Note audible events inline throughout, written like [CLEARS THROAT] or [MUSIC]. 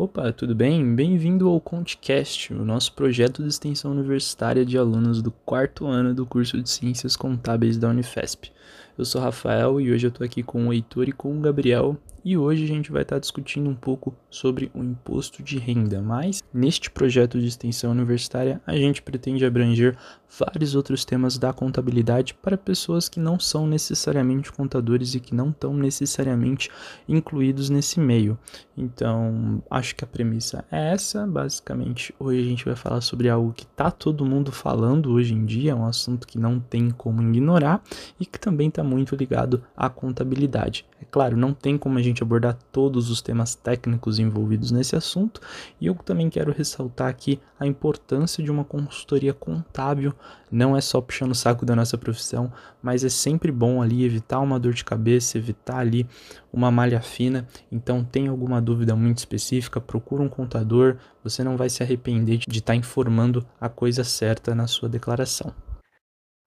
Opa, tudo bem? Bem-vindo ao ConteCast, o nosso projeto de extensão universitária de alunos do quarto ano do curso de Ciências Contábeis da Unifesp. Eu sou Rafael e hoje eu estou aqui com o Heitor e com o Gabriel e hoje a gente vai estar discutindo um pouco sobre o imposto de renda, mas neste projeto de extensão universitária a gente pretende abranger vários outros temas da contabilidade para pessoas que não são necessariamente contadores e que não estão necessariamente incluídos nesse meio. Então, acho que a premissa é essa, basicamente. Hoje a gente vai falar sobre algo que tá todo mundo falando hoje em dia, é um assunto que não tem como ignorar e que também está muito ligado à contabilidade. É claro, não tem como a gente abordar todos os temas técnicos envolvidos nesse assunto, e eu também quero ressaltar aqui a importância de uma consultoria contábil. Não é só puxando o saco da nossa profissão, mas é sempre bom ali evitar uma dor de cabeça, evitar ali uma malha fina. Então, tem alguma dúvida muito específica, procura um contador, você não vai se arrepender de estar tá informando a coisa certa na sua declaração.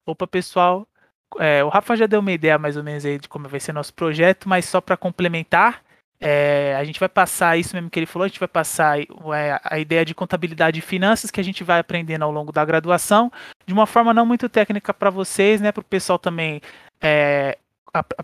Opa, pessoal, é, o Rafa já deu uma ideia mais ou menos aí de como vai ser nosso projeto, mas só para complementar, é, a gente vai passar isso mesmo que ele falou, a gente vai passar é, a ideia de contabilidade e finanças que a gente vai aprendendo ao longo da graduação, de uma forma não muito técnica para vocês, né, para o pessoal também é,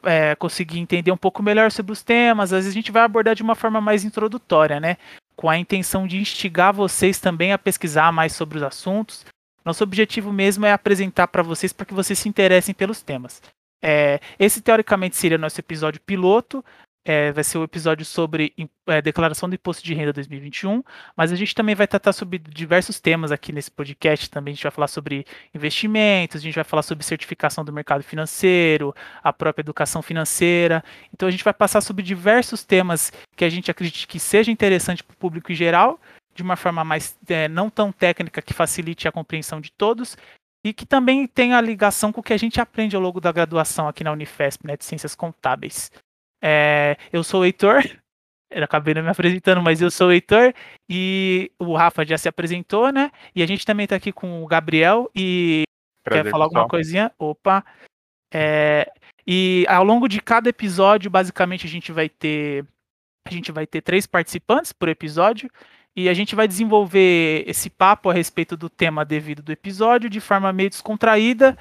é, conseguir entender um pouco melhor sobre os temas. Às vezes a gente vai abordar de uma forma mais introdutória, né, com a intenção de instigar vocês também a pesquisar mais sobre os assuntos nosso objetivo mesmo é apresentar para vocês para que vocês se interessem pelos temas. É, esse teoricamente seria nosso episódio piloto. É, vai ser o episódio sobre é, declaração do imposto de renda 2021, mas a gente também vai tratar sobre diversos temas aqui nesse podcast. Também a gente vai falar sobre investimentos, a gente vai falar sobre certificação do mercado financeiro, a própria educação financeira. Então a gente vai passar sobre diversos temas que a gente acredita que seja interessante para o público em geral de uma forma mais é, não tão técnica que facilite a compreensão de todos e que também tenha ligação com o que a gente aprende ao longo da graduação aqui na Unifesp, né, de Ciências Contábeis. É, eu sou o Heitor, [LAUGHS] eu acabei não me apresentando, mas eu sou o Heitor e o Rafa já se apresentou, né? E a gente também está aqui com o Gabriel e Prazer, quer falar pessoal. alguma coisinha? Opa! É, e ao longo de cada episódio, basicamente, a gente vai ter a gente vai ter três participantes por episódio e a gente vai desenvolver esse papo a respeito do tema devido do episódio de forma meio descontraída.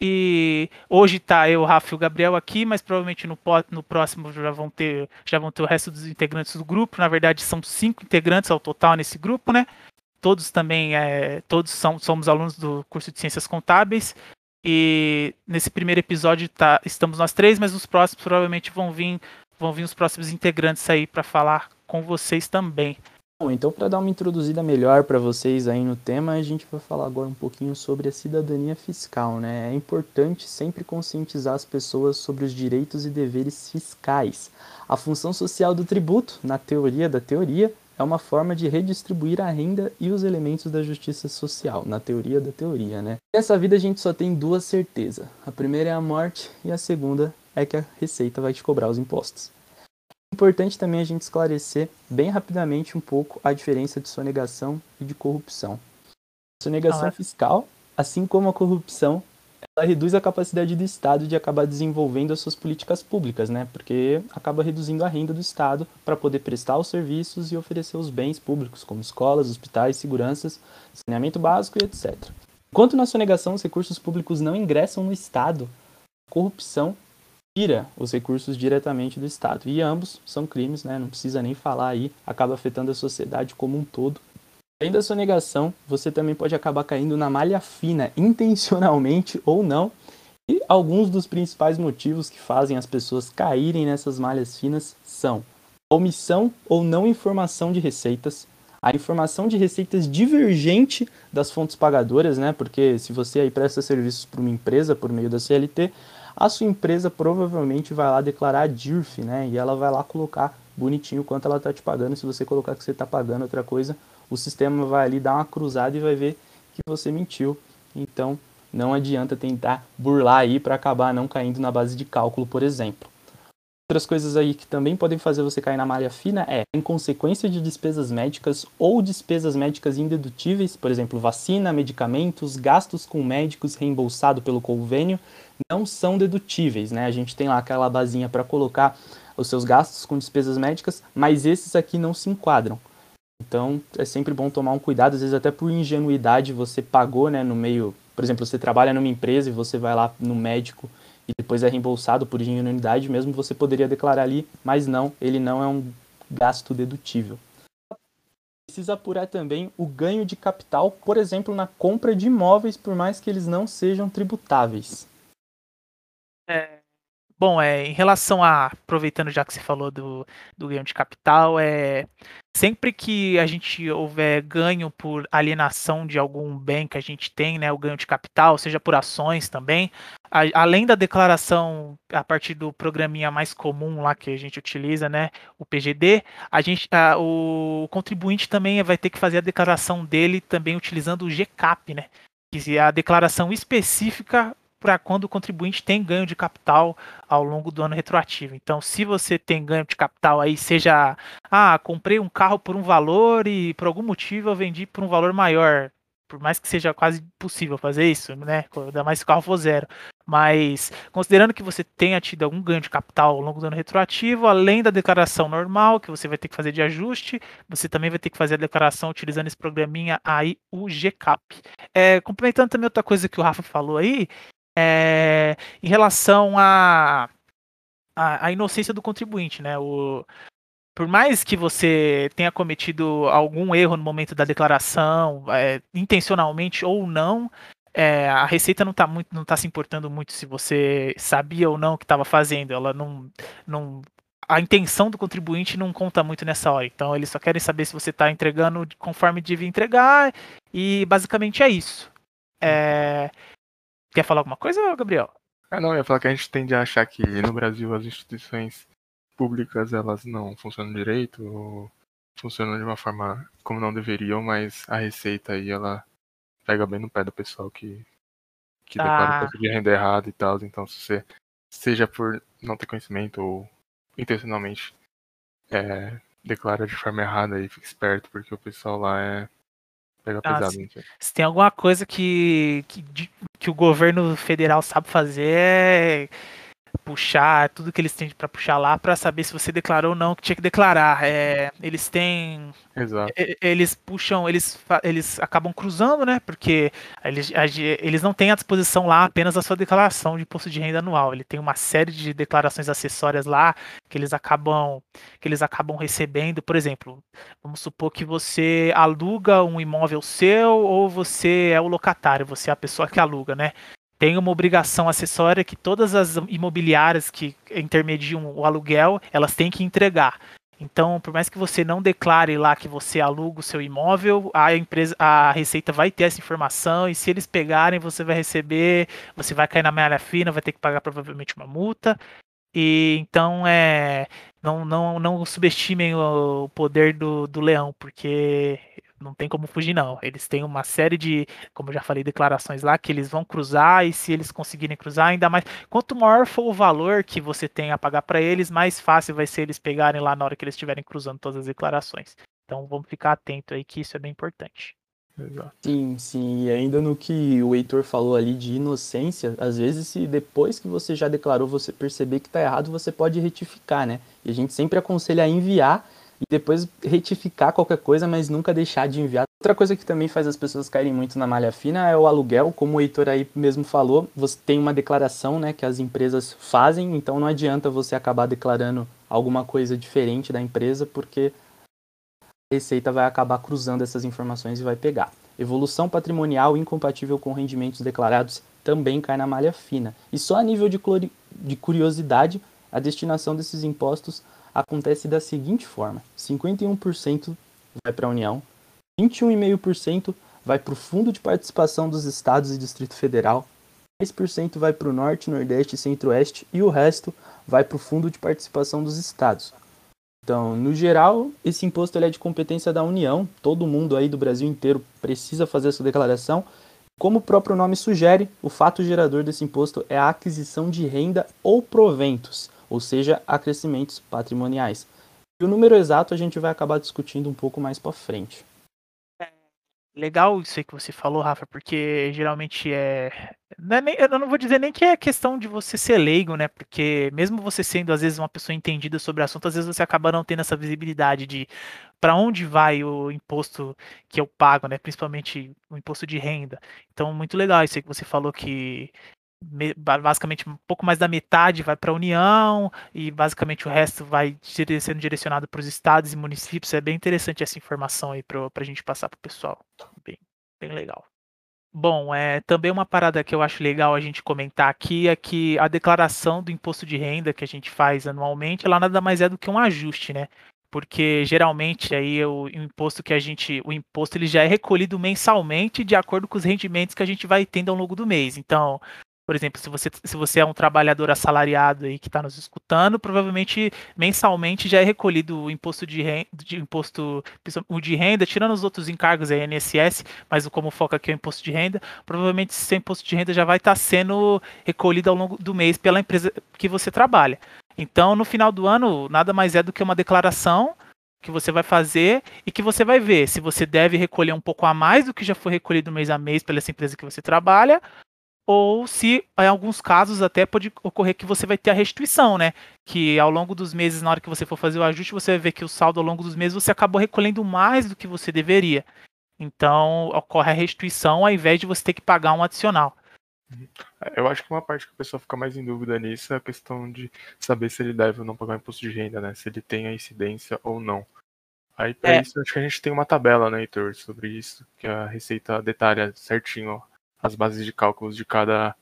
E hoje tá eu, o Rafa e o Gabriel aqui, mas provavelmente no, no próximo já vão ter já vão ter o resto dos integrantes do grupo. Na verdade, são cinco integrantes ao total nesse grupo, né? Todos também é, todos são, somos alunos do curso de Ciências Contábeis. E nesse primeiro episódio tá, estamos nós três, mas nos próximos provavelmente vão vir vão vir os próximos integrantes aí para falar com vocês também. Bom, então para dar uma introduzida melhor para vocês aí no tema, a gente vai falar agora um pouquinho sobre a cidadania fiscal, né? É importante sempre conscientizar as pessoas sobre os direitos e deveres fiscais. A função social do tributo, na teoria da teoria, é uma forma de redistribuir a renda e os elementos da justiça social, na teoria da teoria, né? Nessa vida a gente só tem duas certezas. A primeira é a morte e a segunda é que a Receita vai te cobrar os impostos. Importante também a gente esclarecer bem rapidamente um pouco a diferença de sonegação e de corrupção. A sonegação ah, fiscal, assim como a corrupção, ela reduz a capacidade do Estado de acabar desenvolvendo as suas políticas públicas, né? Porque acaba reduzindo a renda do Estado para poder prestar os serviços e oferecer os bens públicos, como escolas, hospitais, seguranças, saneamento básico e etc. Enquanto na sonegação os recursos públicos não ingressam no Estado, a corrupção tira os recursos diretamente do Estado. E ambos são crimes, né? não precisa nem falar aí, acaba afetando a sociedade como um todo. Além da sonegação, você também pode acabar caindo na malha fina, [LAUGHS] intencionalmente ou não. E alguns dos principais motivos que fazem as pessoas caírem nessas malhas finas são omissão ou não informação de receitas, a informação de receitas divergente das fontes pagadoras, né? Porque se você aí presta serviços para uma empresa por meio da CLT, a sua empresa provavelmente vai lá declarar a DIRF, né? E ela vai lá colocar bonitinho quanto ela está te pagando. Se você colocar que você está pagando outra coisa, o sistema vai ali dar uma cruzada e vai ver que você mentiu. Então, não adianta tentar burlar aí para acabar não caindo na base de cálculo, por exemplo. Outras coisas aí que também podem fazer você cair na malha fina é em consequência de despesas médicas ou despesas médicas indedutíveis, por exemplo, vacina, medicamentos, gastos com médicos reembolsado pelo convênio, não são dedutíveis, né? A gente tem lá aquela basinha para colocar os seus gastos com despesas médicas, mas esses aqui não se enquadram. Então é sempre bom tomar um cuidado, às vezes até por ingenuidade você pagou, né, no meio, por exemplo, você trabalha numa empresa e você vai lá no médico e depois é reembolsado por ingenuidade, mesmo você poderia declarar ali, mas não, ele não é um gasto dedutível. Precisa apurar também o ganho de capital, por exemplo, na compra de imóveis, por mais que eles não sejam tributáveis. É, Bom, é, em relação a, aproveitando já que você falou do, do ganho de capital, é sempre que a gente houver ganho por alienação de algum bem que a gente tem, né, o ganho de capital, seja por ações também, a, além da declaração a partir do programinha mais comum lá que a gente utiliza, né, o PGD, a gente, a, o contribuinte também vai ter que fazer a declaração dele também utilizando o GCAP, né, que é a declaração específica para quando o contribuinte tem ganho de capital ao longo do ano retroativo. Então, se você tem ganho de capital aí, seja, ah, comprei um carro por um valor e por algum motivo eu vendi por um valor maior, por mais que seja quase impossível fazer isso, né? Ainda mais se o carro for zero. Mas, considerando que você tenha tido algum ganho de capital ao longo do ano retroativo, além da declaração normal, que você vai ter que fazer de ajuste, você também vai ter que fazer a declaração utilizando esse programinha aí, o GCAP. É, complementando também outra coisa que o Rafa falou aí, é, em relação à a, a, inocência do contribuinte, né? O, por mais que você tenha cometido algum erro no momento da declaração, é, intencionalmente ou não, é, a Receita não está muito, não tá se importando muito se você sabia ou não o que estava fazendo. Ela não, não, a intenção do contribuinte não conta muito nessa hora. Então eles só querem saber se você está entregando conforme devia entregar e basicamente é isso. É, Quer falar alguma coisa, Gabriel? Ah, não, eu ia falar que a gente tende a achar que no Brasil as instituições públicas elas não funcionam direito, ou funcionam de uma forma como não deveriam, mas a receita aí ela pega bem no pé do pessoal que, que declara ah. de renda errada e tal. Então, se você, seja por não ter conhecimento ou intencionalmente é, declara de forma errada e fica esperto, porque o pessoal lá é Pega ah, pesado, se, se, tem alguma coisa que, que, que o governo federal sabe fazer é puxar tudo que eles têm para puxar lá para saber se você declarou ou não que tinha que declarar. É, eles têm, Exato. eles puxam, eles, eles acabam cruzando, né? Porque eles, eles não têm à disposição lá apenas a sua declaração de imposto de renda anual. Ele tem uma série de declarações acessórias lá que eles acabam que eles acabam recebendo. Por exemplo, vamos supor que você aluga um imóvel seu ou você é o locatário, você é a pessoa que aluga, né? Tem uma obrigação acessória que todas as imobiliárias que intermediam o aluguel, elas têm que entregar. Então, por mais que você não declare lá que você aluga o seu imóvel, a empresa, a Receita vai ter essa informação e se eles pegarem, você vai receber, você vai cair na malha fina, vai ter que pagar provavelmente uma multa. E então é não não não subestimem o poder do, do leão, porque não tem como fugir, não. Eles têm uma série de, como eu já falei, declarações lá que eles vão cruzar e se eles conseguirem cruzar, ainda mais. Quanto maior for o valor que você tem a pagar para eles, mais fácil vai ser eles pegarem lá na hora que eles estiverem cruzando todas as declarações. Então vamos ficar atento aí que isso é bem importante. Exato. Sim, sim. E ainda no que o Heitor falou ali de inocência, às vezes se depois que você já declarou você perceber que está errado, você pode retificar, né? E a gente sempre aconselha a enviar e depois retificar qualquer coisa, mas nunca deixar de enviar. Outra coisa que também faz as pessoas caírem muito na malha fina é o aluguel, como o Heitor aí mesmo falou, você tem uma declaração, né, que as empresas fazem, então não adianta você acabar declarando alguma coisa diferente da empresa, porque a Receita vai acabar cruzando essas informações e vai pegar. Evolução patrimonial incompatível com rendimentos declarados também cai na malha fina. E só a nível de, de curiosidade, a destinação desses impostos acontece da seguinte forma: 51% vai para a União, 21,5% vai para o Fundo de Participação dos Estados e Distrito Federal, 10% vai para o Norte, Nordeste e Centro-Oeste e o resto vai para o Fundo de Participação dos Estados. Então, no geral, esse imposto é de competência da União, todo mundo aí do Brasil inteiro precisa fazer essa declaração. Como o próprio nome sugere, o fato gerador desse imposto é a aquisição de renda ou proventos ou seja, acrescimentos patrimoniais. E o número exato a gente vai acabar discutindo um pouco mais para frente. Legal isso aí que você falou, Rafa, porque geralmente é. Não é nem, eu não vou dizer nem que é questão de você ser leigo, né? Porque mesmo você sendo, às vezes, uma pessoa entendida sobre o assunto, às vezes você acaba não tendo essa visibilidade de para onde vai o imposto que eu pago, né? Principalmente o imposto de renda. Então, muito legal isso aí que você falou que basicamente um pouco mais da metade vai para a União e basicamente o resto vai sendo direcionado para os estados e municípios. É bem interessante essa informação aí para a gente passar para o pessoal. Bem, bem legal. Bom, é também uma parada que eu acho legal a gente comentar aqui é que a declaração do imposto de renda que a gente faz anualmente, ela nada mais é do que um ajuste, né? Porque geralmente aí o, imposto que a gente, o imposto ele já é recolhido mensalmente de acordo com os rendimentos que a gente vai tendo ao longo do mês. Então, por exemplo, se você, se você é um trabalhador assalariado aí que está nos escutando, provavelmente mensalmente já é recolhido o imposto de renda, de imposto o de renda, tirando os outros encargos aí, INSS, mas como foca aqui é o imposto de renda, provavelmente esse imposto de renda já vai estar tá sendo recolhido ao longo do mês pela empresa que você trabalha. Então, no final do ano, nada mais é do que uma declaração que você vai fazer e que você vai ver se você deve recolher um pouco a mais do que já foi recolhido mês a mês pela empresa que você trabalha ou se em alguns casos até pode ocorrer que você vai ter a restituição, né? Que ao longo dos meses, na hora que você for fazer o ajuste, você vai ver que o saldo ao longo dos meses você acabou recolhendo mais do que você deveria. Então ocorre a restituição ao invés de você ter que pagar um adicional. Eu acho que uma parte que a pessoa fica mais em dúvida nisso é a questão de saber se ele deve ou não pagar imposto de renda, né? Se ele tem a incidência ou não. Aí para é. isso acho que a gente tem uma tabela, né, Heitor, sobre isso, que a Receita detalha certinho ó, as bases de cálculos de cada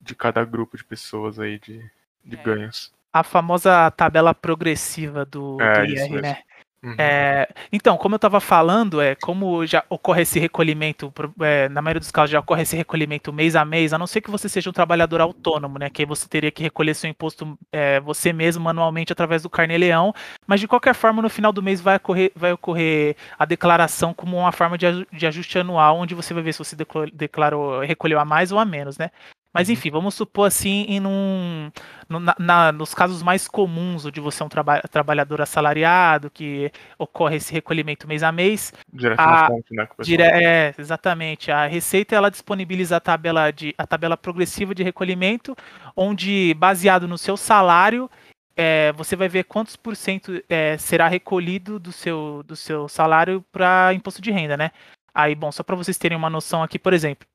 de cada grupo de pessoas aí de, de é. ganhos. A famosa tabela progressiva do, é, do IR, né? Uhum. É, então, como eu estava falando, é como já ocorre esse recolhimento, é, na maioria dos casos já ocorre esse recolhimento mês a mês, a não ser que você seja um trabalhador autônomo, né? Que aí você teria que recolher seu imposto é, você mesmo manualmente através do carnê-leão, mas de qualquer forma, no final do mês vai ocorrer, vai ocorrer a declaração como uma forma de, de ajuste anual, onde você vai ver se você declarou, recolheu a mais ou a menos, né? Mas uhum. enfim, vamos supor assim, em um, na, na, nos casos mais comuns, onde você é um traba trabalhador assalariado, que ocorre esse recolhimento mês a mês. Direto a, na fonte, né? Dire é, exatamente. A Receita ela disponibiliza a tabela, de, a tabela progressiva de recolhimento, onde, baseado no seu salário, é, você vai ver quantos por cento é, será recolhido do seu, do seu salário para imposto de renda, né? Aí, bom, só para vocês terem uma noção aqui, por exemplo,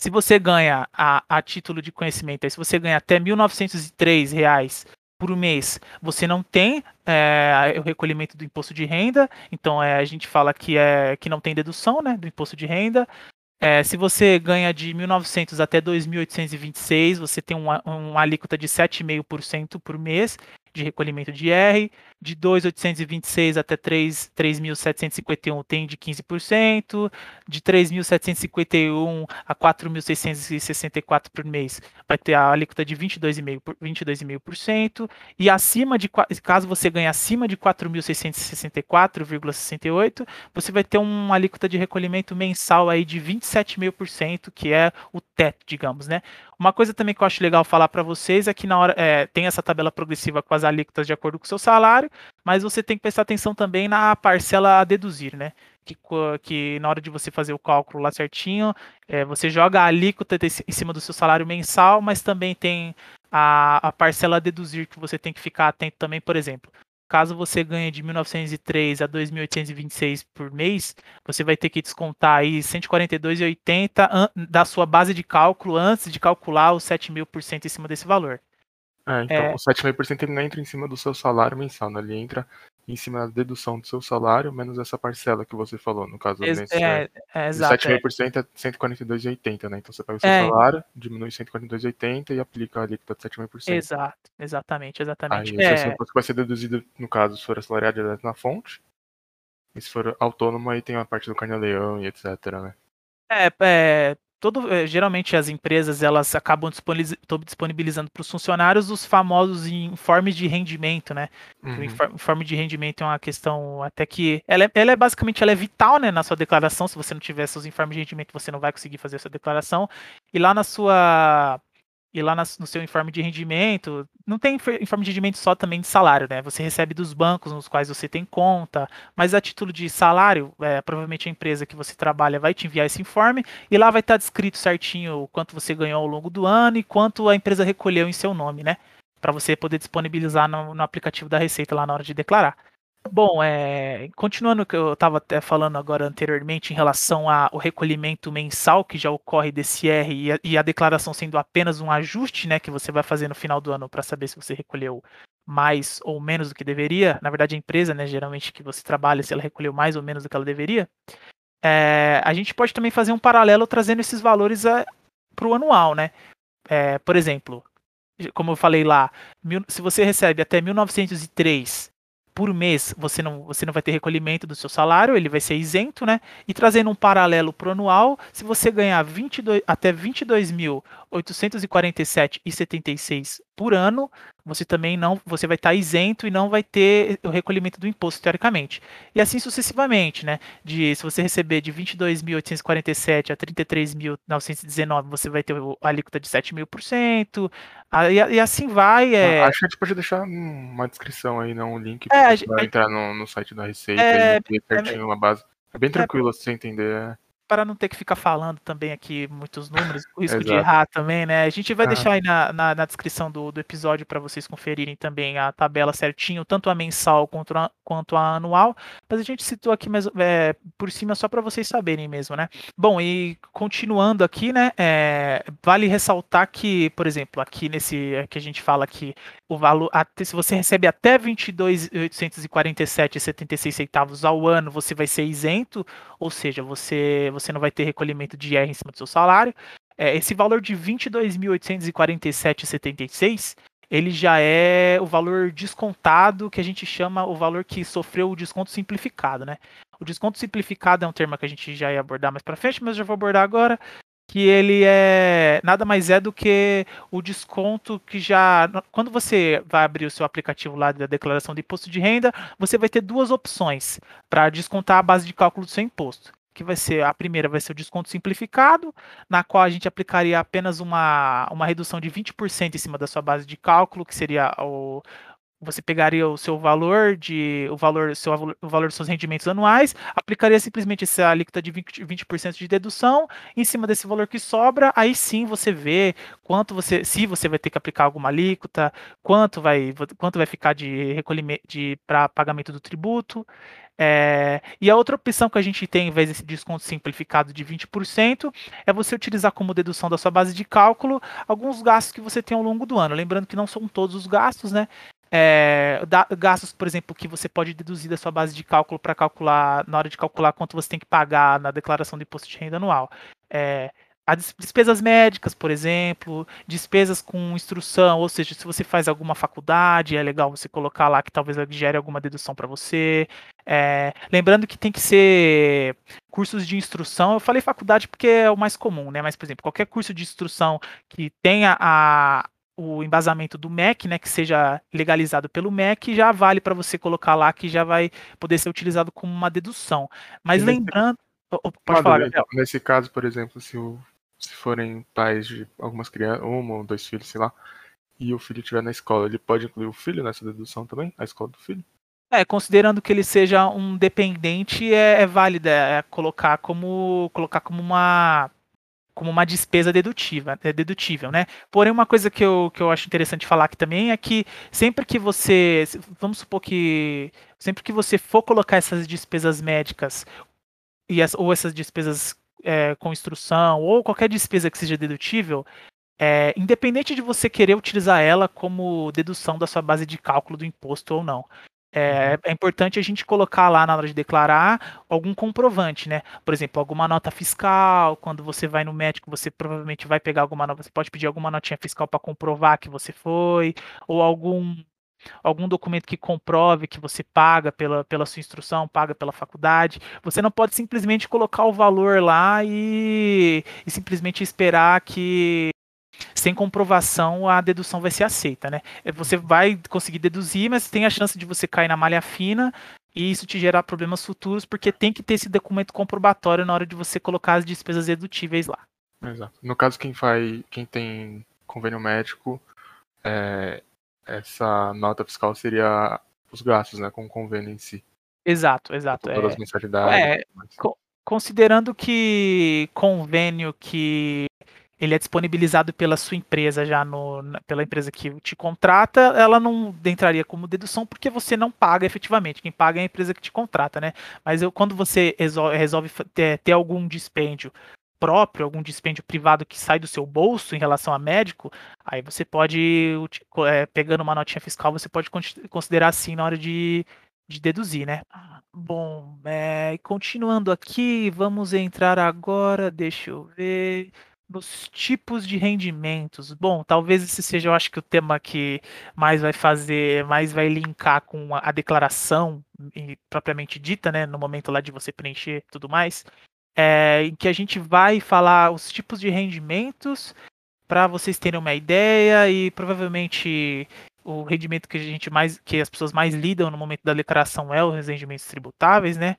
se você ganha a, a título de conhecimento, se você ganha até 1.903 reais por mês, você não tem é, o recolhimento do imposto de renda, então é, a gente fala que, é, que não tem dedução né, do imposto de renda. É, se você ganha de 1.900 até 2.826, você tem uma, uma alíquota de 7,5% por mês de recolhimento de R, de 2.826 até 3.751 tem de 15%, de 3.751 a 4.664 por mês vai ter a alíquota de 22,5%, 22,5% e acima de, caso você ganhe acima de 4.664,68, você vai ter uma alíquota de recolhimento mensal aí de 27,5%, que é o teto, digamos, né? Uma coisa também que eu acho legal falar para vocês é que na hora é, tem essa tabela progressiva com as alíquotas de acordo com o seu salário, mas você tem que prestar atenção também na parcela a deduzir, né? Que, que na hora de você fazer o cálculo lá certinho, é, você joga a alíquota em cima do seu salário mensal, mas também tem a, a parcela a deduzir que você tem que ficar atento também, por exemplo. Caso você ganhe de 1903 a 2.826 por mês, você vai ter que descontar aí 142,80 da sua base de cálculo antes de calcular os 7.000% em cima desse valor. É, então é... o 7,5% ele não entra em cima do seu salário mensal, né? ele entra em cima da dedução do seu salário, menos essa parcela que você falou, no caso Ex nesse, é, é, exato, 7,5% é 142,80, né? Então você pega o seu é. salário, diminui 142,80 e aplica a alíquota de 7,5%. Exato, exatamente, exatamente. Aí é. que vai ser deduzido, no caso, se for assalariado direto na fonte, e se for autônomo, aí tem a parte do carnê-leão e etc, né? É, é, todo, eh, geralmente as empresas elas acabam disponibilizando para os funcionários os famosos informes de rendimento, né? Uhum. O informe de rendimento é uma questão até que ela é, ela é, basicamente ela é vital, né, na sua declaração. Se você não tiver seus informes de rendimento, você não vai conseguir fazer essa declaração. E lá na sua ir lá no seu informe de rendimento, não tem informe de rendimento só também de salário, né? Você recebe dos bancos nos quais você tem conta, mas a título de salário, é, provavelmente a empresa que você trabalha vai te enviar esse informe e lá vai estar descrito certinho o quanto você ganhou ao longo do ano e quanto a empresa recolheu em seu nome, né? Para você poder disponibilizar no, no aplicativo da Receita lá na hora de declarar. Bom, é, continuando o que eu estava até falando agora anteriormente em relação ao recolhimento mensal que já ocorre desse R e a, e a, declaração sendo apenas um ajuste, né, que você vai fazer no final do ano para saber se você recolheu mais ou menos do que deveria. Na verdade, a empresa, né, geralmente que você trabalha, se ela recolheu mais ou menos do que ela deveria. É, a gente pode também fazer um paralelo trazendo esses valores para o anual, né? É, por exemplo, como eu falei lá, mil, se você recebe até 1903 por mês você não, você não vai ter recolhimento do seu salário, ele vai ser isento, né? E trazendo um paralelo para o anual, se você ganhar 22, até 22.847,76 por ano, você também não, você vai estar isento e não vai ter o recolhimento do imposto teoricamente. E assim sucessivamente, né? De se você receber de 22.847 a 33.919, você vai ter a alíquota de 7 mil por cento. E assim vai. É... Acho que a gente pode deixar uma descrição aí, não um link para é, entrar no, no, site da Receita é, e ter certinho é, uma base. É bem tranquilo é, assim entender. É para não ter que ficar falando também aqui muitos números, o [LAUGHS] risco de errar também, né? A gente vai ah. deixar aí na, na, na descrição do, do episódio para vocês conferirem também a tabela certinho, tanto a mensal quanto a, quanto a anual, mas a gente citou aqui mais, é, por cima só para vocês saberem mesmo, né? Bom, e continuando aqui, né? É, vale ressaltar que, por exemplo, aqui nesse que a gente fala que o valor, até, se você recebe até 22.847,76 centavos ao ano, você vai ser isento, ou seja, você você não vai ter recolhimento de IR em cima do seu salário. É, esse valor de 22.847,76 ele já é o valor descontado, que a gente chama o valor que sofreu o desconto simplificado, né? O desconto simplificado é um termo que a gente já ia abordar mais para frente, mas já vou abordar agora, que ele é nada mais é do que o desconto que já quando você vai abrir o seu aplicativo lá da declaração de imposto de renda, você vai ter duas opções para descontar a base de cálculo do seu imposto que vai ser a primeira vai ser o desconto simplificado, na qual a gente aplicaria apenas uma, uma redução de 20% em cima da sua base de cálculo, que seria o você pegaria o seu valor de o valor seu o valor dos seus rendimentos anuais, aplicaria simplesmente essa alíquota de 20%, 20 de dedução em cima desse valor que sobra, aí sim você vê quanto você se você vai ter que aplicar alguma alíquota, quanto vai quanto vai ficar de recolhimento de para pagamento do tributo. É, e a outra opção que a gente tem, em vez desse desconto simplificado de 20%, é você utilizar como dedução da sua base de cálculo alguns gastos que você tem ao longo do ano. Lembrando que não são todos os gastos, né? É, gastos, por exemplo, que você pode deduzir da sua base de cálculo para calcular, na hora de calcular quanto você tem que pagar na declaração de imposto de renda anual. É, as despesas médicas, por exemplo, despesas com instrução, ou seja, se você faz alguma faculdade, é legal você colocar lá que talvez gere alguma dedução para você. É, lembrando que tem que ser cursos de instrução. Eu falei faculdade porque é o mais comum, né? Mas, por exemplo, qualquer curso de instrução que tenha a, o embasamento do MEC, né, que seja legalizado pelo MEC, já vale para você colocar lá que já vai poder ser utilizado como uma dedução. Mas lembrando, pode falar, Nesse caso, por exemplo, se o se forem pais de algumas crianças, uma ou dois filhos, sei lá, e o filho estiver na escola, ele pode incluir o filho nessa dedução também? A escola do filho? É, considerando que ele seja um dependente, é, é válida é colocar como colocar como uma como uma despesa dedutiva, é dedutível, né? Porém, uma coisa que eu, que eu acho interessante falar aqui também é que sempre que você, vamos supor que sempre que você for colocar essas despesas médicas e as, ou essas despesas é, com instrução ou qualquer despesa que seja dedutível, é, independente de você querer utilizar ela como dedução da sua base de cálculo do imposto ou não. É, uhum. é, importante a gente colocar lá na hora de declarar algum comprovante, né? Por exemplo, alguma nota fiscal. Quando você vai no médico, você provavelmente vai pegar alguma nota. Você pode pedir alguma notinha fiscal para comprovar que você foi, ou algum algum documento que comprove que você paga pela, pela sua instrução, paga pela faculdade. Você não pode simplesmente colocar o valor lá e, e simplesmente esperar que sem comprovação a dedução vai ser aceita, né? É, você vai conseguir deduzir, mas tem a chance de você cair na malha fina e isso te gerar problemas futuros, porque tem que ter esse documento comprobatório na hora de você colocar as despesas dedutíveis lá. Exato. No caso, quem faz, quem tem convênio médico, é, essa nota fiscal seria os gastos, né, com o convênio em si. Exato, exato. Todas É, as mensalidades. é, considerando que convênio que ele é disponibilizado pela sua empresa já no, na- pela empresa que te contrata, ela não entraria como dedução porque você não paga efetivamente. Quem paga é a empresa que te contrata, né? Mas eu, quando você resol- resolve ter, ter algum dispêndio próprio, algum dispêndio privado que sai do seu bolso em relação a médico, aí você pode, é, pegando uma notinha fiscal, você pode con- considerar assim na hora de, de deduzir, né? Ah, Bom, é, continuando aqui, vamos entrar agora, deixa eu ver, nos tipos de rendimentos. Bom, talvez esse seja, eu acho que o tema que mais vai fazer, mais vai linkar com a, declaração propriamente dita, né, no momento lá de você preencher tudo mais, é, em que a gente vai falar os tipos de rendimentos para vocês terem uma ideia e provavelmente o rendimento que a gente mais que as pessoas mais lidam no momento da declaração é os rendimentos tributáveis, né?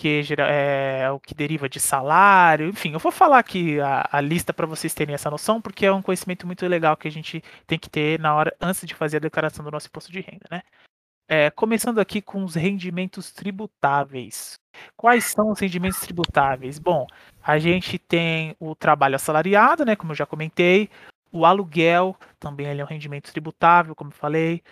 Que é o que deriva de salário, enfim, eu vou falar aqui a, a lista para vocês terem essa noção, porque é um conhecimento muito legal que a gente tem que ter na hora antes de fazer a declaração do nosso imposto de renda, né? É, começando aqui com os rendimentos tributáveis. Quais são os rendimentos tributáveis? Bom, a gente tem o trabalho assalariado, né, como eu já comentei, o aluguel também é um rendimento tributável, como eu falei,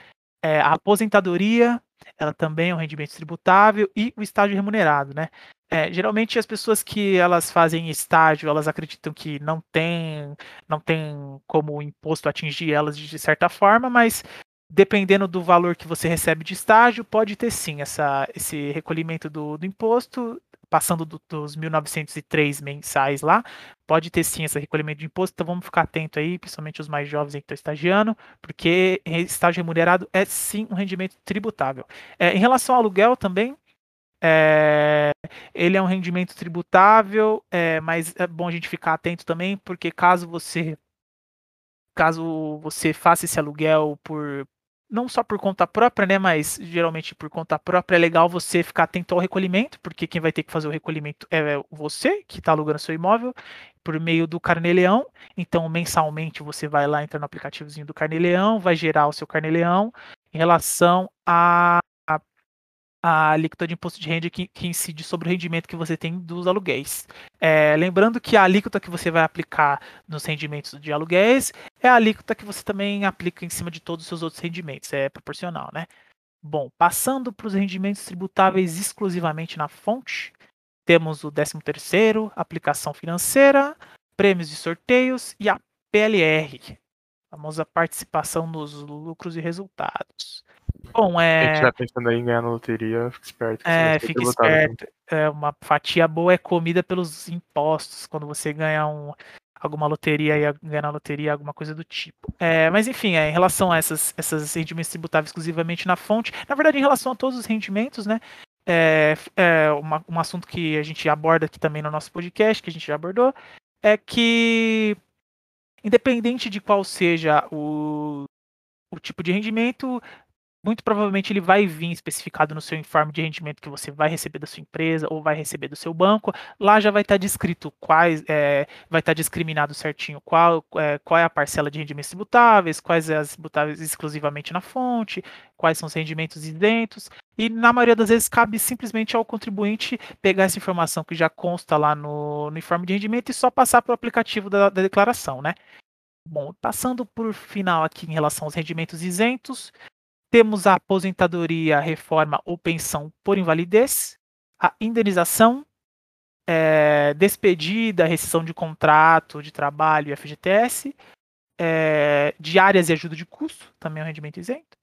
é, a aposentadoria, ela também é um rendimento tributável e o estágio remunerado, né? É, geralmente as pessoas que elas fazem estágio, elas acreditam que não tem, não tem como o imposto atingir elas de certa forma, mas dependendo do valor que você recebe de estágio, pode ter sim essa, esse recolhimento do, do imposto, passando do- dos 1.903 mensais lá, pode ter sim esse recolhimento de imposto, então vamos ficar atento aí, principalmente os mais jovens que estão estagiando, porque estágio remunerado é sim um rendimento tributável. É, em relação ao aluguel também, é, ele é um rendimento tributável, é, mas é bom a gente ficar atento também, porque caso você caso você faça esse aluguel por não só por conta própria, né, mas geralmente por conta própria é legal você ficar atento ao recolhimento, porque quem vai ter que fazer o recolhimento é você que está alugando seu imóvel por meio do Carnê-Leão. Então, mensalmente você vai lá entrar no aplicativozinho do Carnê-Leão, vai gerar o seu Carnê-Leão em relação a a- alíquota de imposto de renda que, que incide sobre o rendimento que você tem dos aluguéis. É, lembrando que a alíquota que você vai aplicar nos rendimentos de aluguéis é a alíquota que você também aplica em cima de todos os seus outros rendimentos, é proporcional, né? Bom, passando para os rendimentos tributáveis exclusivamente na fonte, temos o 13º, aplicação financeira, prêmios e sorteios e a PLR, a famosa participação nos lucros e resultados. Bom, Quem é, estiver pensando aí em ganhar na loteria, fique esperto. é, fique também. esperto. É, uma fatia boa é comida pelos impostos quando você ganha um, alguma loteria e ganha na loteria, alguma coisa do tipo. É, mas enfim, é, em relação a essas, essas rendimentos tributáveis exclusivamente na fonte, na verdade, em relação a todos os rendimentos, né? É, é uma- um assunto que a gente aborda aqui também no nosso podcast, que a gente já abordou, é que independente de qual seja o, o tipo de rendimento, muito provavelmente ele vai vir especificado no seu informe de rendimento que você vai receber da sua empresa ou vai receber do seu banco. Lá já vai estar descrito quais, é, vai estar discriminado certinho qual, é, qual é a parcela de rendimentos tributáveis, quais é as tributáveis exclusivamente na fonte, quais são os rendimentos isentos. E na maioria das vezes cabe simplesmente ao contribuinte pegar essa informação que já consta lá no, no informe de rendimento e só passar para o aplicativo da, da declaração, né? Bom, passando por final aqui em relação aos rendimentos isentos, temos a aposentadoria, reforma ou pensão por invalidez, a indenização, eh, despedida, rescisão de contrato de trabalho e FGTS, eh, diárias e ajuda de custo, também é um rendimento isento,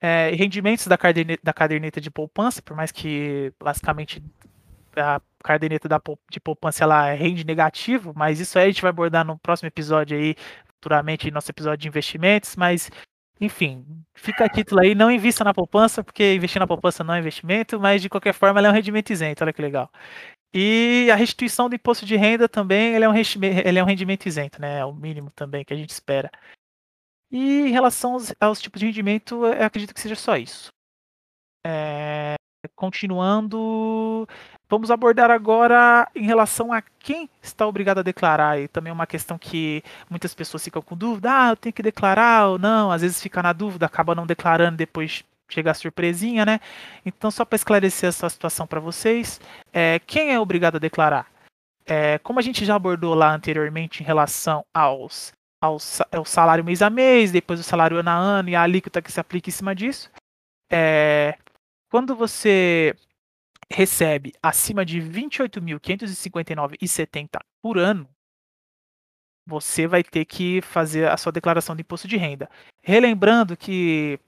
eh, rendimentos da caderneta, da caderneta de poupança, por mais que basicamente a caderneta da, de poupança ela rende negativo, mas isso aí a gente vai abordar no próximo episódio aí, futuramente, nosso episódio de investimentos, mas enfim, fica a título aí, não invista na poupança, porque investir na poupança não é investimento, mas de qualquer forma ela é um rendimento isento, olha que legal. E a restituição do imposto de renda também, ele é um, ele é um rendimento isento, né? É o mínimo também que a gente espera. E em relação aos, aos tipos de rendimento, eu acredito que seja só isso. É, continuando, Vamos abordar agora em relação a quem está obrigado a declarar. E também é uma questão que muitas pessoas ficam com dúvida: ah, eu tenho que declarar ou não. Às vezes fica na dúvida, acaba não declarando, depois chega a surpresinha, né? Então, só para esclarecer essa situação para vocês, é, quem é obrigado a declarar? É, como a gente já abordou lá anteriormente em relação aos, aos ao salário mês a mês, depois o salário ano a ano e a alíquota que se aplica em cima disso, é, quando você recebe acima de 28.559,70 por ano, você vai ter que fazer a sua declaração de imposto de renda. Relembrando que,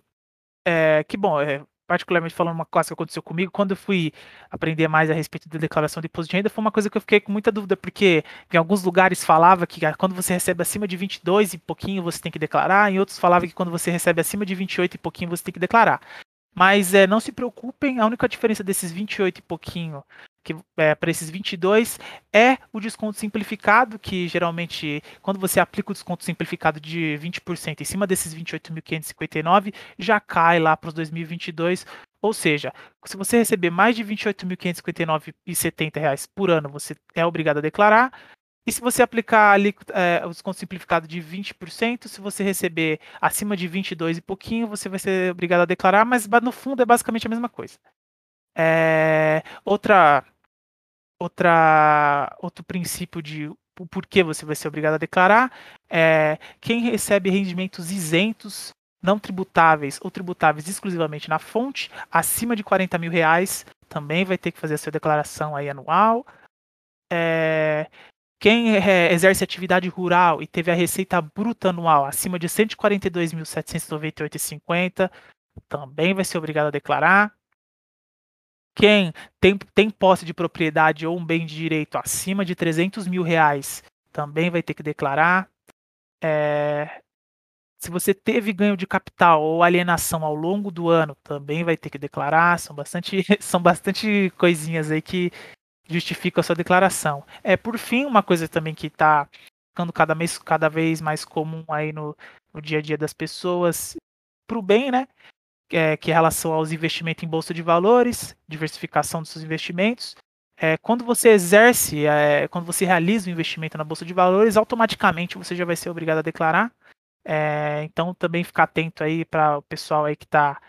é, que bom, é, particularmente falando uma coisa que aconteceu comigo, quando eu fui aprender mais a respeito da declaração de imposto de renda, foi uma coisa que eu fiquei com muita dúvida, porque em alguns lugares falava que ah, quando você recebe acima de 22 e pouquinho você tem que declarar, em outros falava que quando você recebe acima de 28 e pouquinho você tem que declarar. Mas é, não se preocupem, a única diferença desses 28 e pouquinho é, para esses 22 é o desconto simplificado, que geralmente, quando você aplica o desconto simplificado de 20% em cima desses 28.559, já cai lá para os 2022. Ou seja, se você receber mais de 28.559,70 reais por ano, você é obrigado a declarar. E se você aplicar ali é, o desconto simplificado de 20%, se você receber acima de 22 e pouquinho, você vai ser obrigado a declarar, mas no fundo é basicamente a mesma coisa. É, outra, outra, outro princípio de por que você vai ser obrigado a declarar é quem recebe rendimentos isentos, não tributáveis ou tributáveis exclusivamente na fonte, acima de 40 mil reais, também vai ter que fazer a sua declaração aí anual. É, quem é, exerce atividade rural e teve a receita bruta anual acima de 142.798,50 também vai ser obrigado a declarar. Quem tem, tem posse de propriedade ou um bem de direito acima de 300 mil reais também vai ter que declarar. É, se você teve ganho de capital ou alienação ao longo do ano, também vai ter que declarar. São bastante, [LAUGHS] são bastante coisinhas aí que justifica a sua declaração. É, por fim, uma coisa também que está ficando cada, mês, cada vez mais comum aí no, no dia a dia das pessoas, para o bem, né? É, que é relação aos investimentos em bolsa de valores, diversificação dos seus investimentos. É, quando você exerce, é, quando você realiza o investimento na bolsa de valores, automaticamente você já vai ser obrigado a declarar. É, então também ficar atento aí para o pessoal aí que está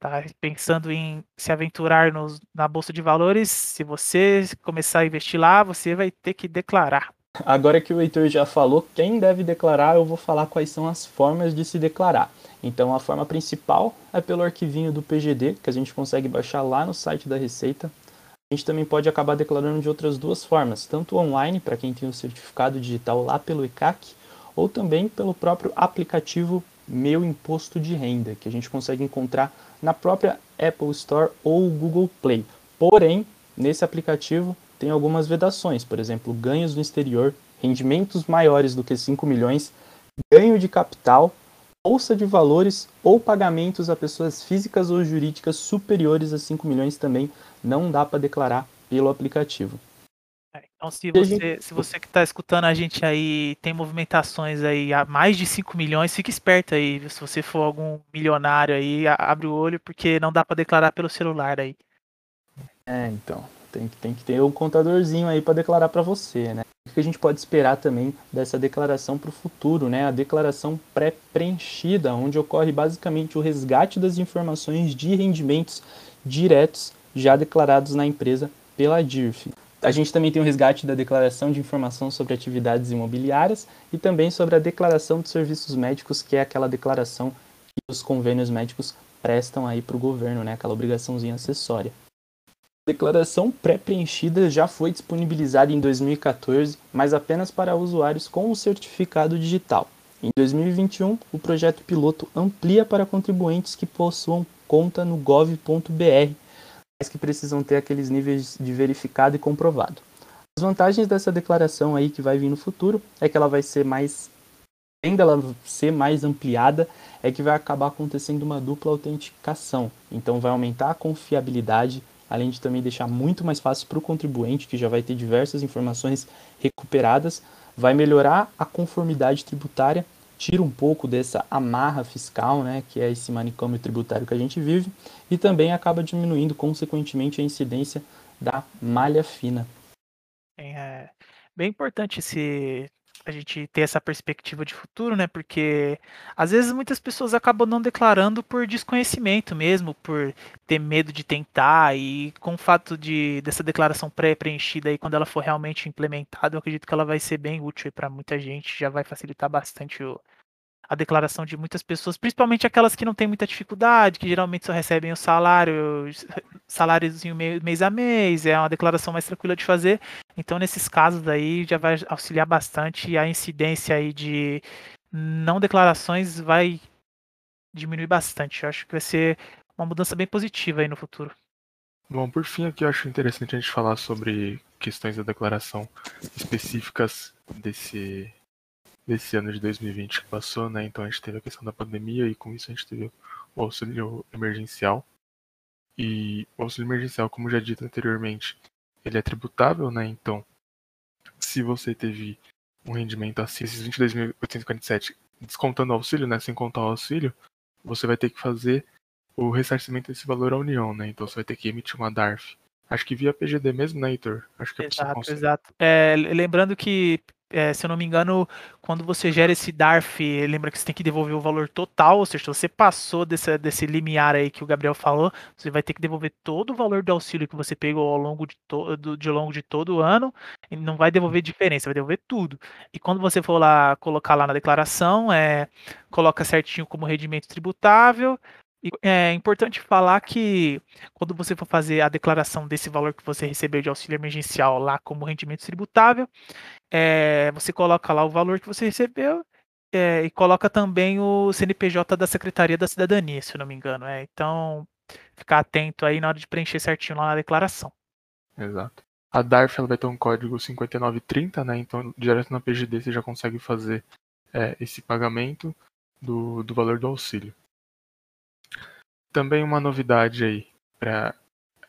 tá pensando em se aventurar na bolsa de valores, se você começar a investir lá, você vai ter que declarar. Agora que o Heitor já falou quem deve declarar, eu vou falar quais são as formas de se declarar. Então, a forma principal é pelo arquivinho do PGD, que a gente consegue baixar lá no site da Receita. A gente também pode acabar declarando de outras duas formas, tanto online, para quem tem o certificado digital lá pelo ECAC, ou também pelo próprio aplicativo Meu Imposto de Renda, que a gente consegue encontrar na própria Apple Store ou Google Play. Porém, nesse aplicativo tem algumas vedações, por exemplo, ganhos no exterior, rendimentos maiores do que 5 milhões, ganho de capital, bolsa de valores ou pagamentos a pessoas físicas ou jurídicas superiores a 5 milhões também não dá para declarar pelo aplicativo. É, então, se você, se você que está escutando a gente aí tem movimentações aí a mais de 5 milhões, fique esperto aí. Se você for algum milionário aí, abre o olho, porque não dá para declarar pelo celular aí. É, então. Tem, tem que ter um contadorzinho aí para declarar para você, né? O que a gente pode esperar também dessa declaração para o futuro, né? A declaração pré-preenchida, onde ocorre basicamente o resgate das informações de rendimentos diretos já declarados na empresa pela DIRF. A gente também tem o resgate da declaração de informação sobre atividades imobiliárias e também sobre a declaração de serviços médicos, que é aquela declaração que os convênios médicos prestam aí para o governo, né? aquela obrigaçãozinha acessória. A declaração pré-preenchida já foi disponibilizada em 2014, mas apenas para usuários com o certificado digital. Em 2021, o projeto piloto amplia para contribuintes que possuam conta no gov.br que precisam ter aqueles níveis de verificado e comprovado. As vantagens dessa declaração aí que vai vir no futuro é que ela vai ser mais, além dela ser mais ampliada, é que vai acabar acontecendo uma dupla autenticação. Então vai aumentar a confiabilidade, além de também deixar muito mais fácil para o contribuinte, que já vai ter diversas informações recuperadas, vai melhorar a conformidade tributária tira um pouco dessa amarra fiscal, né, que é esse manicômio tributário que a gente vive, e também acaba diminuindo, consequentemente, a incidência da malha fina. É bem importante esse a gente ter essa perspectiva de futuro, né? Porque às vezes muitas pessoas acabam não declarando por desconhecimento mesmo, por ter medo de tentar e com o fato de dessa declaração pré-preenchida aí quando ela for realmente implementada, eu acredito que ela vai ser bem útil para muita gente, já vai facilitar bastante o, a declaração de muitas pessoas, principalmente aquelas que não têm muita dificuldade, que geralmente só recebem o salário, saláriozinho mês a mês, é uma declaração mais tranquila de fazer. Então, nesses casos aí, já vai auxiliar bastante a incidência aí de não declarações vai diminuir bastante. Eu acho que vai ser uma mudança bem positiva aí no futuro. Bom, por fim aqui eu acho interessante a gente falar sobre questões da declaração específicas desse desse ano de 2020 que passou, né? Então a gente teve a questão da pandemia e com isso a gente teve o auxílio emergencial. E o auxílio emergencial, como já dito anteriormente, ele é tributável, né? Então, se você teve um rendimento assim, esses 22.847, descontando o auxílio, né? Sem contar o auxílio, você vai ter que fazer o ressarcimento desse valor à União, né? Então você vai ter que emitir uma DARF. Acho que via PGD mesmo, né, Heitor? Acho que é exato, exato. É, lembrando que é, se eu não me engano, quando você gera esse DARF, lembra que você tem que devolver o valor total, ou seja, se você passou desse, desse limiar aí que o Gabriel falou, você vai ter que devolver todo o valor do auxílio que você pegou ao longo de, to, de, longo de todo o ano, e não vai devolver diferença, vai devolver tudo. E quando você for lá colocar lá na declaração, é, coloca certinho como rendimento tributável, é importante falar que quando você for fazer a declaração desse valor que você recebeu de auxílio emergencial lá como rendimento tributável, é, você coloca lá o valor que você recebeu é, e coloca também o CNPJ da Secretaria da Cidadania, se eu não me engano. É. Então, ficar atento aí na hora de preencher certinho lá na declaração. Exato. A DARF ela vai ter um código 5930, né? Então, direto na PGD você já consegue fazer é, esse pagamento do, do valor do auxílio. Também uma novidade aí para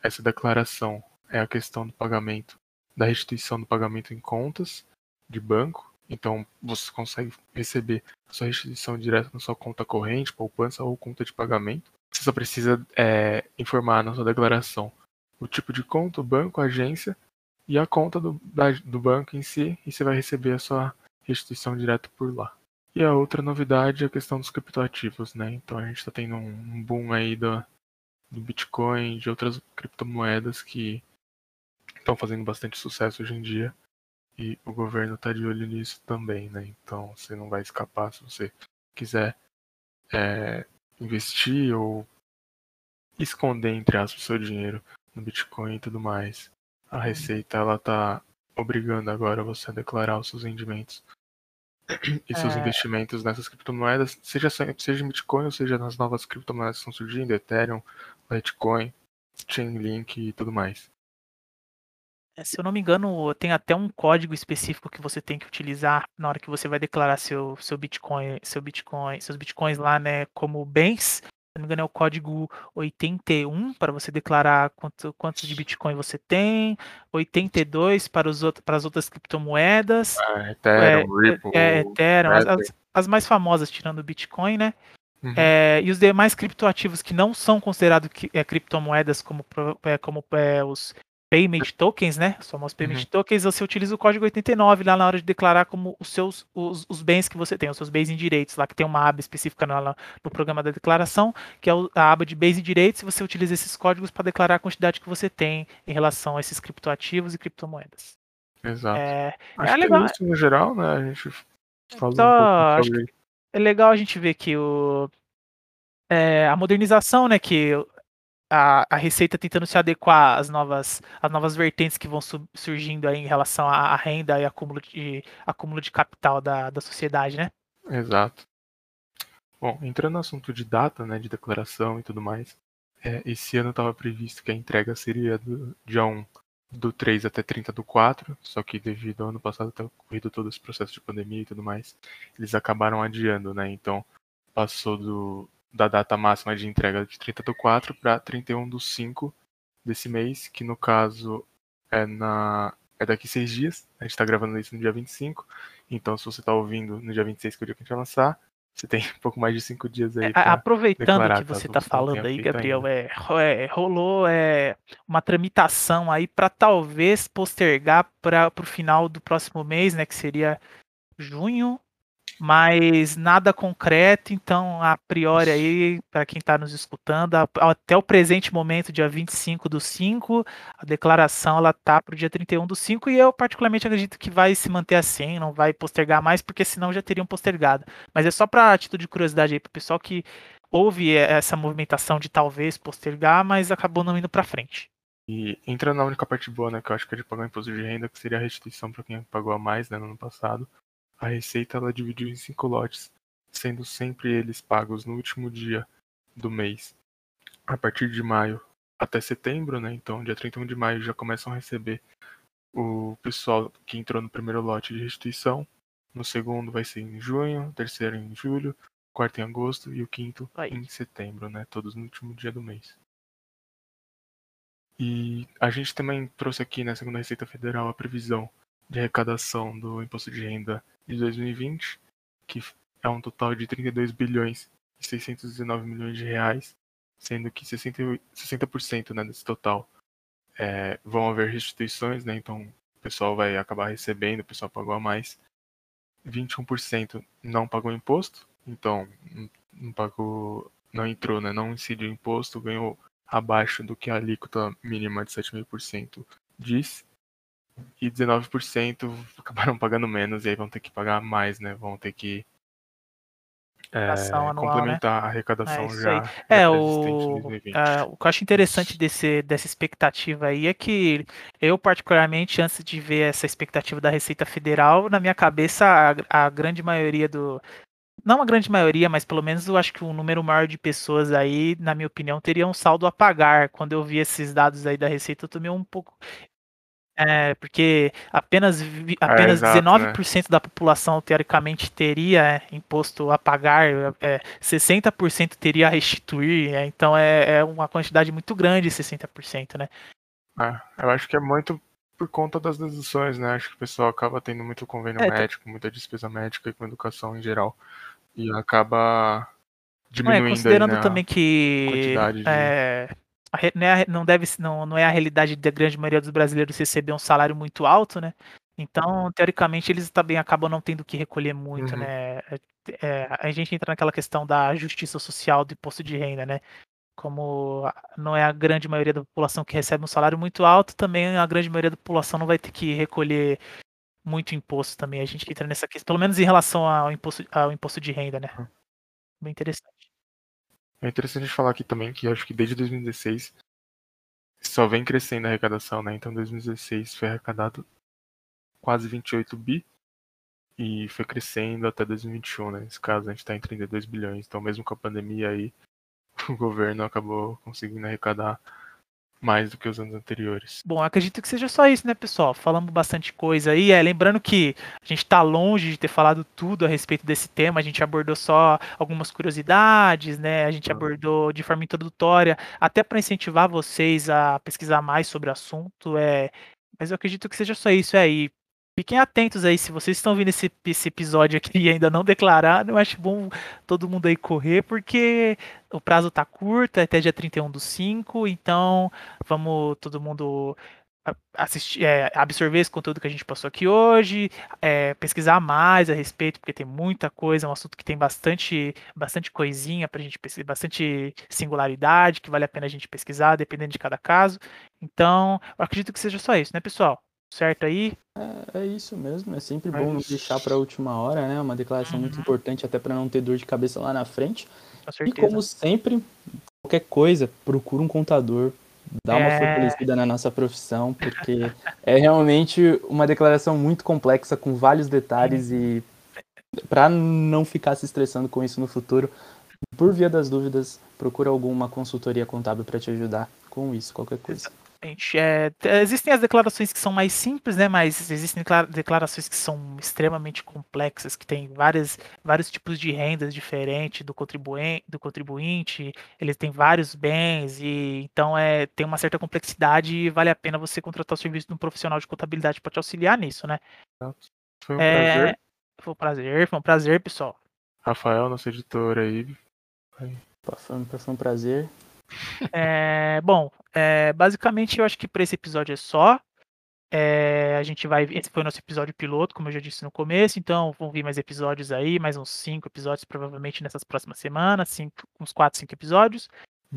essa declaração é a questão do pagamento, da restituição do pagamento em contas de banco. Então você consegue receber a sua restituição direta na sua conta corrente, poupança ou conta de pagamento. Você só precisa é, informar na sua declaração o tipo de conta, o banco, a agência e a conta do, da, do banco em si, e você vai receber a sua restituição direto por lá. E a outra novidade é a questão dos criptoativos, né? Então a gente está tendo um boom aí do, do Bitcoin, de outras criptomoedas que estão fazendo bastante sucesso hoje em dia. E o governo está de olho nisso também, né? Então você não vai escapar se você quiser é, investir ou esconder, entre aspas, o seu dinheiro no Bitcoin e tudo mais. A Receita ela está obrigando agora você a declarar os seus rendimentos [CLEARS THROAT] e seus é... investimentos nessas criptomoedas, seja, seja em Bitcoin ou seja nas novas criptomoedas que estão surgindo, Ethereum, Litecoin, Chainlink e tudo mais. É, se eu não me engano, tem até um código específico que você tem que utilizar na hora que você vai declarar seu, seu Bitcoin, seu Bitcoin, seus Bitcoins lá, né, como bens se não me engano, é o código 81 para você declarar quanto, quantos de Bitcoin você tem, 82 para, os para as outras criptomoedas. Ah, Ethereum, é, Ripple. É, Ethereum, as, as, as, mais famosas, tirando o Bitcoin, né? Uhum. É, e os demais criptoativos que não são considerados é, criptomoedas, como, é, como é, os payment tokens, né? Os famosos payment uhum. tokens, você utiliza o código 89 lá na hora de declarar como os seus os, os bens que você tem, os seus bens em direitos, lá que tem uma aba específica no, no programa da declaração, que é a aba de bens em direitos, e você utiliza esses códigos para declarar a quantidade que você tem em relação a esses criptoativos e criptomoedas. Exato. É, Acho é legal. isso no geral, né? A gente fala Só, um sobre... É legal a gente ver que o é, a modernização, né, que a, a Receita tentando se adequar às novas, às novas vertentes que vão su surgindo aí em relação à, à, renda e acúmulo de, acúmulo de capital da, da sociedade, né? Exato. Bom, entrando no assunto de data, né, de declaração e tudo mais, é, esse ano estava previsto que a entrega seria do dia 1 do 3 até 30 do 4, só que devido ao ano passado ter ocorrido todo esse processo de pandemia e tudo mais, eles acabaram adiando, né? Então passou do, da data máxima de entrega de 30 do 4 para 31 do 5 desse mês, que no caso é, na, é daqui seis dias. A gente está gravando isso no dia 25. Então, se você está ouvindo no dia 26, que é o dia que a gente vai lançar, Você tem [LAUGHS] um pouco mais de cinco dias aí. É, aproveitando que você tá está falando aí, Gabriel, é, é, rolou é, uma tramitação aí para talvez postergar para o final do próximo mês, né? Que seria junho, mas nada concreto, então a priori aí, para quem está nos escutando, até o presente momento, dia 25 do 5, a declaração ela tá para o dia 31 do 5 e eu particularmente acredito que vai se manter assim, não vai postergar mais, porque senão já teriam postergado. Mas é só para título de curiosidade aí, para o pessoal que houve essa movimentação de talvez postergar, mas acabou não indo para frente. E entra na única parte boa, né, que eu acho que é de pagar imposto de renda, que seria a restituição para quem pagou a mais né, no ano passado. A receita ela dividiu em cinco lotes, sendo sempre eles pagos no último dia do mês. A partir de maio até setembro, né? Então, dia 31 de maio já começam a receber o pessoal que entrou no primeiro lote de restituição. No segundo vai ser em junho, terceiro em julho, quarto em agosto e o quinto Aí. em setembro, né? Todos no último dia do mês. E a gente também trouxe aqui na segunda Receita Federal a previsão de arrecadação do imposto de renda de 2020, que é um total de 32 bilhões e 619 milhões de reais, sendo que 60%, 60% né, desse total é, vão haver restituições, né, então o pessoal vai acabar recebendo, o pessoal pagou a mais. 21% não pagou imposto, então não pagou, não entrou, né, não incidiu imposto, ganhou abaixo do que a alíquota mínima de 7,5% diz e 19% acabaram pagando menos e aí vão ter que pagar mais, né? Vão ter que é, anual, complementar né? a arrecadação é já. É, o, uh, o que eu acho interessante desse, dessa expectativa aí é que eu, particularmente, antes de ver essa expectativa da Receita Federal, na minha cabeça, a, a grande maioria do. Não a grande maioria, mas pelo menos eu acho que um número maior de pessoas aí, na minha opinião, teria um saldo a pagar. Quando eu vi esses dados aí da Receita, eu tomei um pouco. É, porque apenas, apenas é, exato, 19% né? da população, teoricamente, teria é, imposto a pagar, é, 60% teria a restituir, é, então é, é, uma quantidade muito grande, 60%, né? É, eu acho que é muito por conta das deduções, né? Acho que o pessoal acaba tendo muito convênio é, médico, muita despesa médica e com educação em geral. E acaba diminuindo considerando aí, né, também que de não, é, não, deve, não, não é a realidade da grande maioria dos brasileiros receber um salário muito alto, né? Então, teoricamente, eles também acabam não tendo que recolher muito, uhum. né? É, é a gente entra naquela questão da justiça social do imposto de renda, né? Como não é a grande maioria da população que recebe um salário muito alto, também a grande maioria da população não vai ter que recolher muito imposto também. A gente entra nessa questão, pelo menos em relação ao imposto, ao imposto de renda, né? Uhum. Bem interessante. É interessante falar aqui também que acho que desde 2016 só vem crescendo a arrecadação, né? Então 2016 foi arrecadado quase 28 bi e foi crescendo até 2021, né? Nesse caso a gente está em 32 bilhões. Então mesmo com a pandemia aí, [LAUGHS] o governo acabou conseguindo arrecadar mais do que os anos anteriores. Bom, acredito que seja só isso, né, pessoal? Falamos bastante coisa aí. É, lembrando que a gente está longe de ter falado tudo a respeito desse tema. A gente abordou só algumas curiosidades, né? A gente abordou de forma introdutória, até para incentivar vocês a pesquisar mais sobre o assunto. É, mas eu acredito que seja só isso aí. Fiquem atentos aí, se vocês estão vendo esse, esse episódio aqui e ainda não declararam, eu acho bom todo mundo aí correr, porque o prazo tá curto, é até dia 31 do 5, então vamos todo mundo assistir, é, absorver esse conteúdo que a gente passou aqui hoje, é, pesquisar mais a respeito, porque tem muita coisa, é um assunto que tem bastante, bastante coisinha pra gente pesquisar, bastante singularidade, que vale a pena a gente pesquisar, dependendo de cada caso. Então, eu acredito que seja só isso, né, pessoal? Certo aí? É, é isso mesmo, é sempre é bom deixar para a última hora, né? Uma declaração uhum. muito importante até para não ter dor de cabeça lá na frente. E como sempre, qualquer coisa, procura um contador, dá uma é... fortalecida na nossa profissão, porque é realmente uma declaração muito complexa com vários detalhes e para não ficar se estressando com isso no futuro, por via das dúvidas, procura alguma consultoria contábil para te ajudar com isso, qualquer coisa. É, existem as declarações que são mais simples, né? Mas existem declarações que são extremamente complexas, que tem várias, vários tipos de rendas diferentes do contribuinte, do contribuinte. Ele tem vários bens e então é tem uma certa complexidade e vale a pena você contratar o serviço de um profissional de contabilidade para te auxiliar nisso, né? Foi um é, prazer. Foi um prazer, foi um prazer, pessoal. Rafael, nosso editor aí. Foi, foi um prazer. É, bom, é, basicamente eu acho que para esse episódio é só. É, a gente vai. Esse foi o nosso episódio piloto, como eu já disse no começo, então vão vir mais episódios aí, mais uns cinco episódios, provavelmente nessas próximas semanas, cinco, uns quatro, cinco episódios.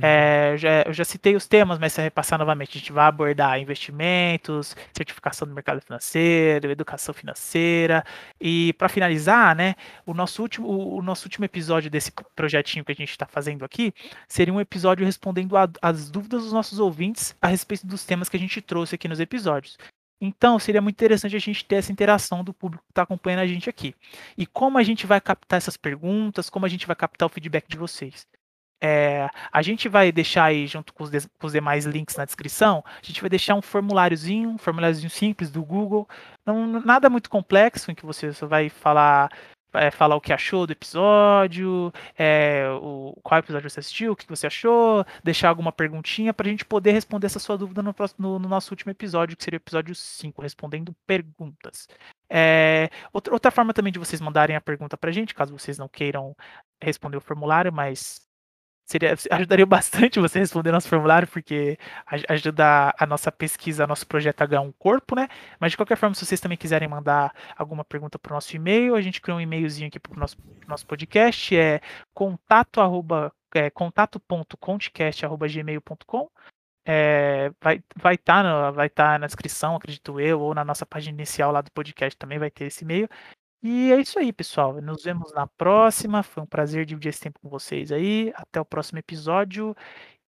É, eu, já, eu, já, citei os temas, mas se repassar novamente, a gente vai abordar investimentos, certificação do mercado financeiro, educação financeira. E para finalizar, né, o nosso, último, o, o, nosso último episódio desse projetinho que a gente está fazendo aqui seria um episódio respondendo as dúvidas dos nossos ouvintes a respeito dos temas que a gente trouxe aqui nos episódios. Então, seria muito interessante a gente ter essa interação do público que está acompanhando a gente aqui. E como a gente vai captar essas perguntas, como a gente vai captar o feedback de vocês. É, a gente vai deixar aí, junto com os, de, com os, demais links na descrição, a gente vai deixar um formuláriozinho, um formuláriozinho simples do Google, não, nada muito complexo, em que você só vai falar, é, falar o que achou do episódio, é, o, qual episódio você assistiu, o que você achou, deixar alguma perguntinha para a gente poder responder essa sua dúvida no, no, no, nosso último episódio, que seria o episódio 5, respondendo perguntas. É, outra, outra forma também de vocês mandarem a pergunta para a gente, caso vocês não queiram responder o formulário, mas seria, [LAUGHS] ajudaria bastante você responder nosso formulário, porque ajuda a nossa pesquisa, nosso projeto a ganhar um corpo, né? Mas de qualquer forma, se vocês também quiserem mandar alguma pergunta para o nosso e-mail, a gente criou um e-mailzinho aqui para o nosso, nosso podcast, é contato arroba, é, é, vai vai estar tá vai tá na descrição, acredito eu, ou na nossa página inicial lá do podcast também vai ter esse e-mail. E é isso aí, pessoal. Nos vemos na próxima. Foi um prazer dividir esse tempo com vocês aí. Até o próximo episódio.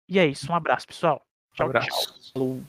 E é isso. Um abraço, pessoal. Tchau, um abraço. tchau.